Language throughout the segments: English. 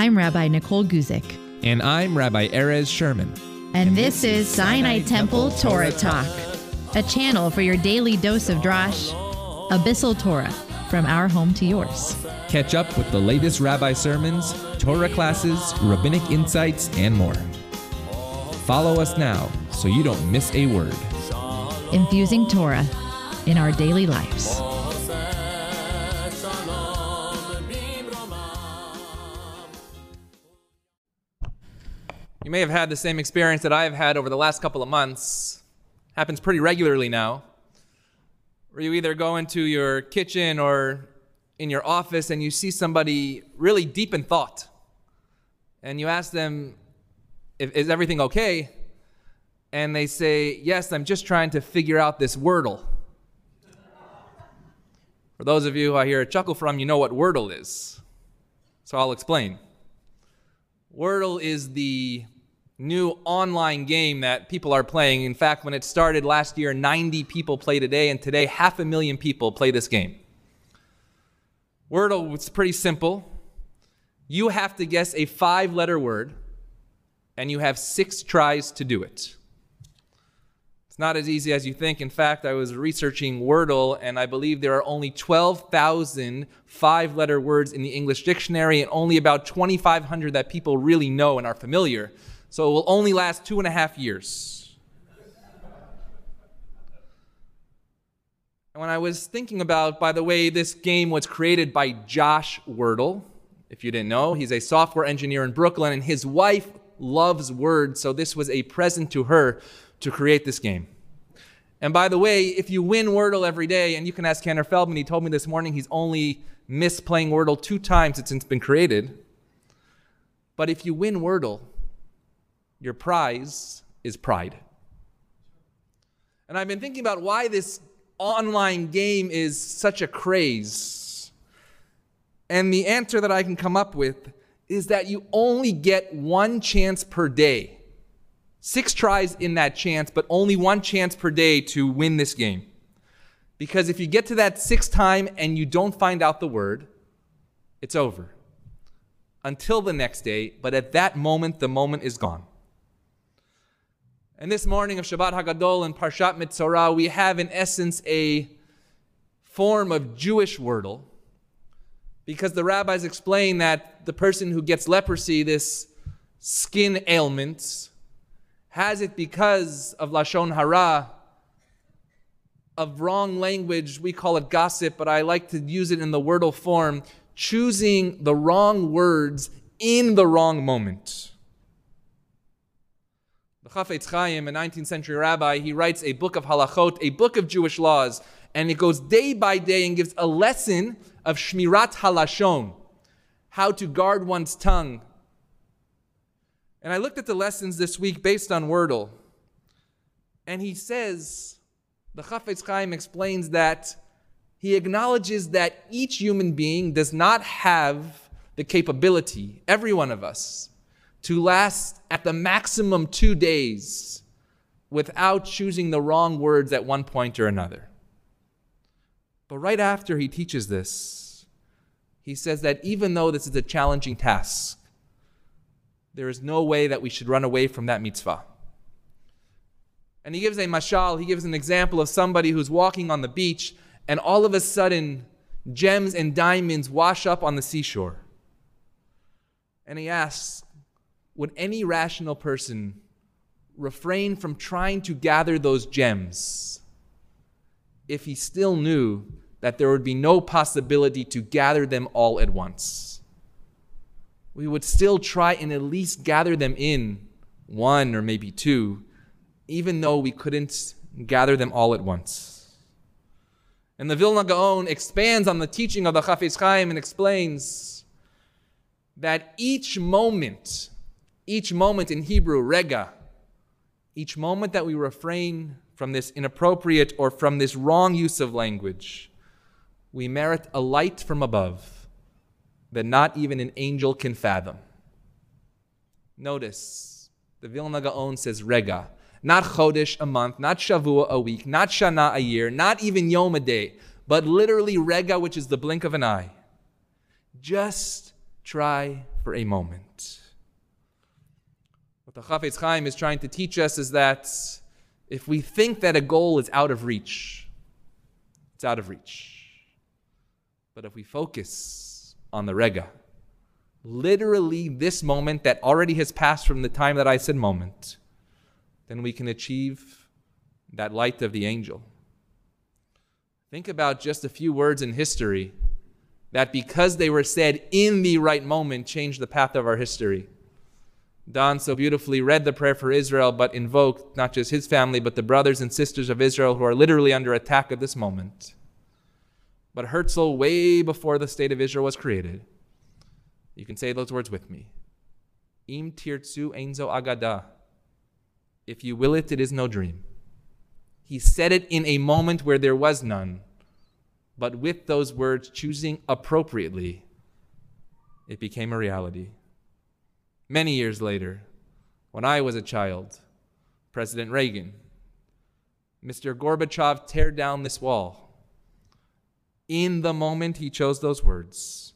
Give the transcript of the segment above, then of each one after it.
I'm Rabbi Nicole Guzik. And I'm Rabbi Erez Sherman. And this is Sinai Temple Torah Talk, a channel for your daily dose of Drash, Abyssal Torah, from our home to yours. Catch up with the latest rabbi sermons, Torah classes, rabbinic insights, and more. Follow us now so you don't miss a word. Infusing Torah in our daily lives. You may have had the same experience that I have had over the last couple of months. Happens pretty regularly now. Where you either go into your kitchen or in your office and you see somebody really deep in thought. And you ask them, Is everything okay? And they say, Yes, I'm just trying to figure out this Wordle. For those of you who I hear a chuckle from, you know what Wordle is. So I'll explain. Wordle is the new online game that people are playing. In fact, when it started last year, 90 people played a day, and today, half a million people play this game. Wordle is pretty simple. You have to guess a five letter word, and you have six tries to do it. It's not as easy as you think. In fact, I was researching Wordle, and I believe there are only 12,000 five letter words in the English dictionary, and only about 2,500 that people really know and are familiar. So it will only last two and a half years. And when I was thinking about, by the way, this game was created by Josh Wardle. If you didn't know, he's a software engineer in Brooklyn, and his wife loves words, so this was a present to her to create this game. And by the way, if you win Wordle every day, and you can ask Kenner Feldman, he told me this morning he's only missed playing Wordle two times since it's been created. But if you win Wordle, your prize is pride. And I've been thinking about why this online game is such a craze. And the answer that I can come up with is that you only get one chance per day. Six tries in that chance, but only one chance per day to win this game. Because if you get to that sixth time and you don't find out the word, it's over. Until the next day, but at that moment, the moment is gone. And this morning of Shabbat Hagadol and Parshat Metzora, we have in essence a form of Jewish wordle, because the rabbis explain that the person who gets leprosy, this skin ailment, has it because of lashon hara, of wrong language. We call it gossip, but I like to use it in the wordle form, choosing the wrong words in the wrong moment. Chafetz Chaim, a 19th century rabbi, he writes a book of halachot, a book of Jewish laws, and it goes day by day and gives a lesson of shmirat halashon, how to guard one's tongue. And I looked at the lessons this week based on Wordle, and he says, the Chafetz Chaim explains that he acknowledges that each human being does not have the capability, every one of us, to last at the maximum two days without choosing the wrong words at one point or another. But right after he teaches this, he says that even though this is a challenging task, there is no way that we should run away from that mitzvah. And he gives a mashal, he gives an example of somebody who's walking on the beach, and all of a sudden, gems and diamonds wash up on the seashore. And he asks, would any rational person refrain from trying to gather those gems if he still knew that there would be no possibility to gather them all at once? We would still try and at least gather them in one or maybe two, even though we couldn't gather them all at once. And the Vilna Gaon expands on the teaching of the Chafetz Chaim and explains that each moment each moment in Hebrew, rega, each moment that we refrain from this inappropriate or from this wrong use of language, we merit a light from above that not even an angel can fathom. Notice, the Vilna Gaon says rega, not chodesh a month, not shavua a week, not shana a year, not even yom a day, but literally rega, which is the blink of an eye. Just try for a moment. What the Chafetz Chaim is trying to teach us is that if we think that a goal is out of reach, it's out of reach. But if we focus on the Rega, literally this moment that already has passed from the time that I said moment, then we can achieve that light of the angel. Think about just a few words in history that, because they were said in the right moment, changed the path of our history. Don so beautifully read the prayer for Israel, but invoked not just his family, but the brothers and sisters of Israel who are literally under attack at this moment. But Herzl, way before the state of Israel was created, you can say those words with me. Im tirtzu ein zo agada. If you will it, it is no dream. He said it in a moment where there was none, but with those words, choosing appropriately, it became a reality. Many years later, when I was a child, President Reagan, Mr. Gorbachev tear down this wall. In the moment, he chose those words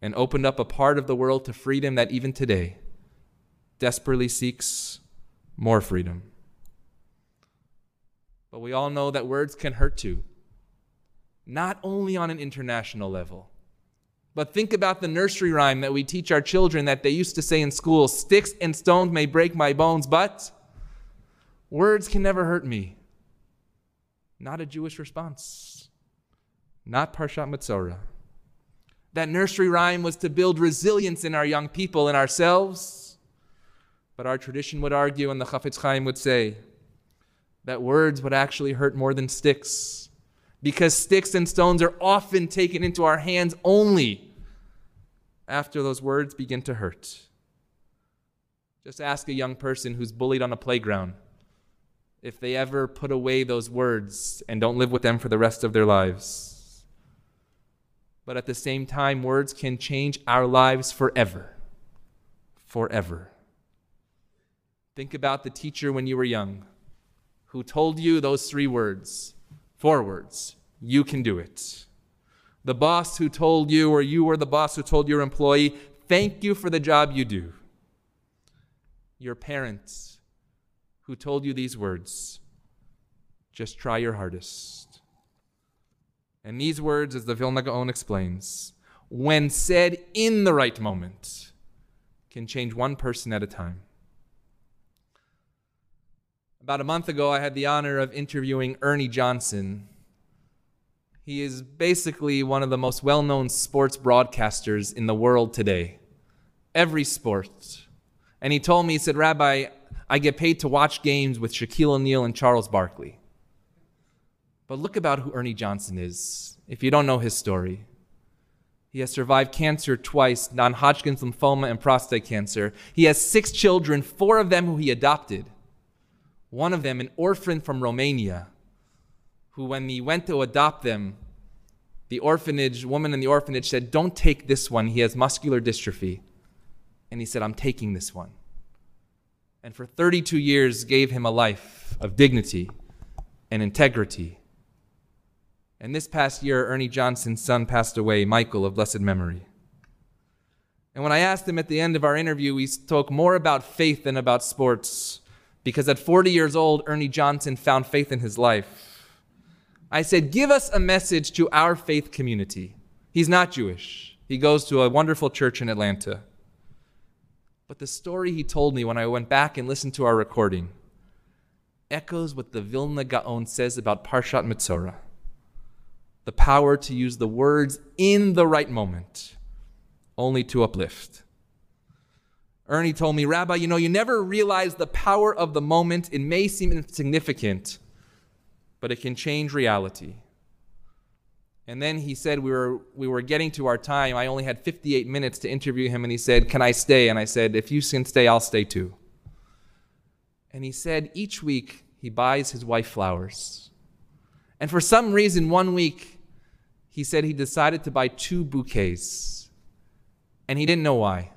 and opened up a part of the world to freedom that even today desperately seeks more freedom. But we all know that words can hurt too, not only on an international level. But think about the nursery rhyme that we teach our children that they used to say in school sticks and stones may break my bones, but words can never hurt me. Not a Jewish response, not Parshat Metzora. That nursery rhyme was to build resilience in our young people and ourselves. But our tradition would argue, and the Chafetz Chaim would say, that words would actually hurt more than sticks because sticks and stones are often taken into our hands only after those words begin to hurt. Just ask a young person who's bullied on a playground if they ever put away those words and don't live with them for the rest of their lives. But at the same time, words can change our lives forever. Forever. Think about the teacher when you were young who told you those three words, four words, you can do it. The boss who told you, or you were the boss who told your employee, thank you for the job you do. Your parents who told you these words, just try your hardest. And these words, as the Vilna Gaon explains, when said in the right moment, can change one person at a time. About a month ago, I had the honor of interviewing Ernie Johnson. He is basically one of the most well known sports broadcasters in the world today. Every sport. And he told me, he said, Rabbi, I get paid to watch games with Shaquille O'Neal and Charles Barkley. But look about who Ernie Johnson is, if you don't know his story. He has survived cancer twice non Hodgkin's lymphoma and prostate cancer. He has six children, four of them who he adopted. One of them, an orphan from Romania, who, when he went to adopt them, the orphanage, woman in the orphanage said, Don't take this one. He has muscular dystrophy. And he said, I'm taking this one. And for 32 years gave him a life of dignity and integrity. And this past year, Ernie Johnson's son passed away, Michael of blessed memory. And when I asked him at the end of our interview, we spoke more about faith than about sports because at 40 years old, Ernie Johnson found faith in his life. I said, Give us a message to our faith community. He's not Jewish, he goes to a wonderful church in Atlanta. But the story he told me when I went back and listened to our recording echoes what the Vilna Gaon says about Parshat Metzora the power to use the words in the right moment, only to uplift. Ernie told me, Rabbi, you know, you never realize the power of the moment. It may seem insignificant, but it can change reality. And then he said we were, we were getting to our time. I only had 58 minutes to interview him, and he said, Can I stay? And I said, If you can stay, I'll stay too. And he said, Each week he buys his wife flowers. And for some reason, one week, he said he decided to buy two bouquets. And he didn't know why.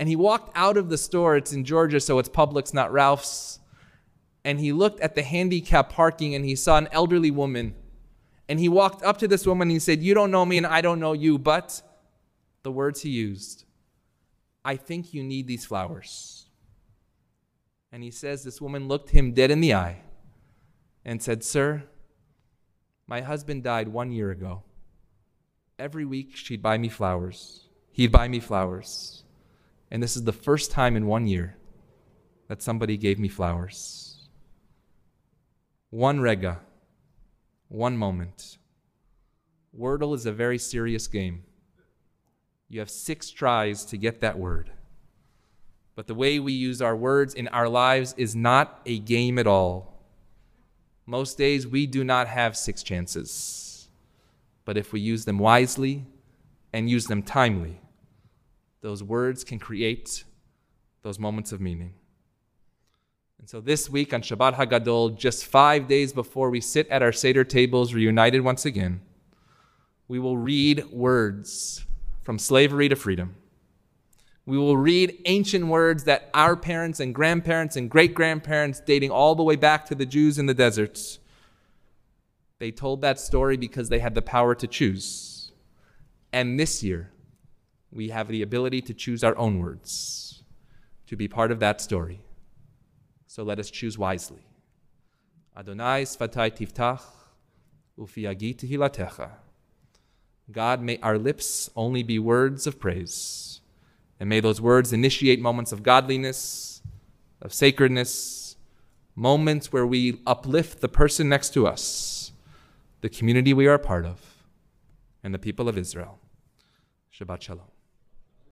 And he walked out of the store. It's in Georgia, so it's Publix, not Ralph's. And he looked at the handicap parking and he saw an elderly woman. And he walked up to this woman and he said, You don't know me and I don't know you, but the words he used I think you need these flowers. And he says, This woman looked him dead in the eye and said, Sir, my husband died one year ago. Every week she'd buy me flowers. He'd buy me flowers. And this is the first time in one year that somebody gave me flowers. One rega, one moment. Wordle is a very serious game. You have six tries to get that word. But the way we use our words in our lives is not a game at all. Most days we do not have six chances. But if we use them wisely and use them timely, those words can create those moments of meaning. And so this week on Shabbat Hagadol, just five days before we sit at our Seder tables reunited once again, we will read words from slavery to freedom. We will read ancient words that our parents and grandparents and great grandparents, dating all the way back to the Jews in the deserts, they told that story because they had the power to choose. And this year, we have the ability to choose our own words, to be part of that story. So let us choose wisely. Adonai sfatai tiftach, ufi hilatecha. God, may our lips only be words of praise. And may those words initiate moments of godliness, of sacredness, moments where we uplift the person next to us, the community we are a part of, and the people of Israel. Shabbat Shalom.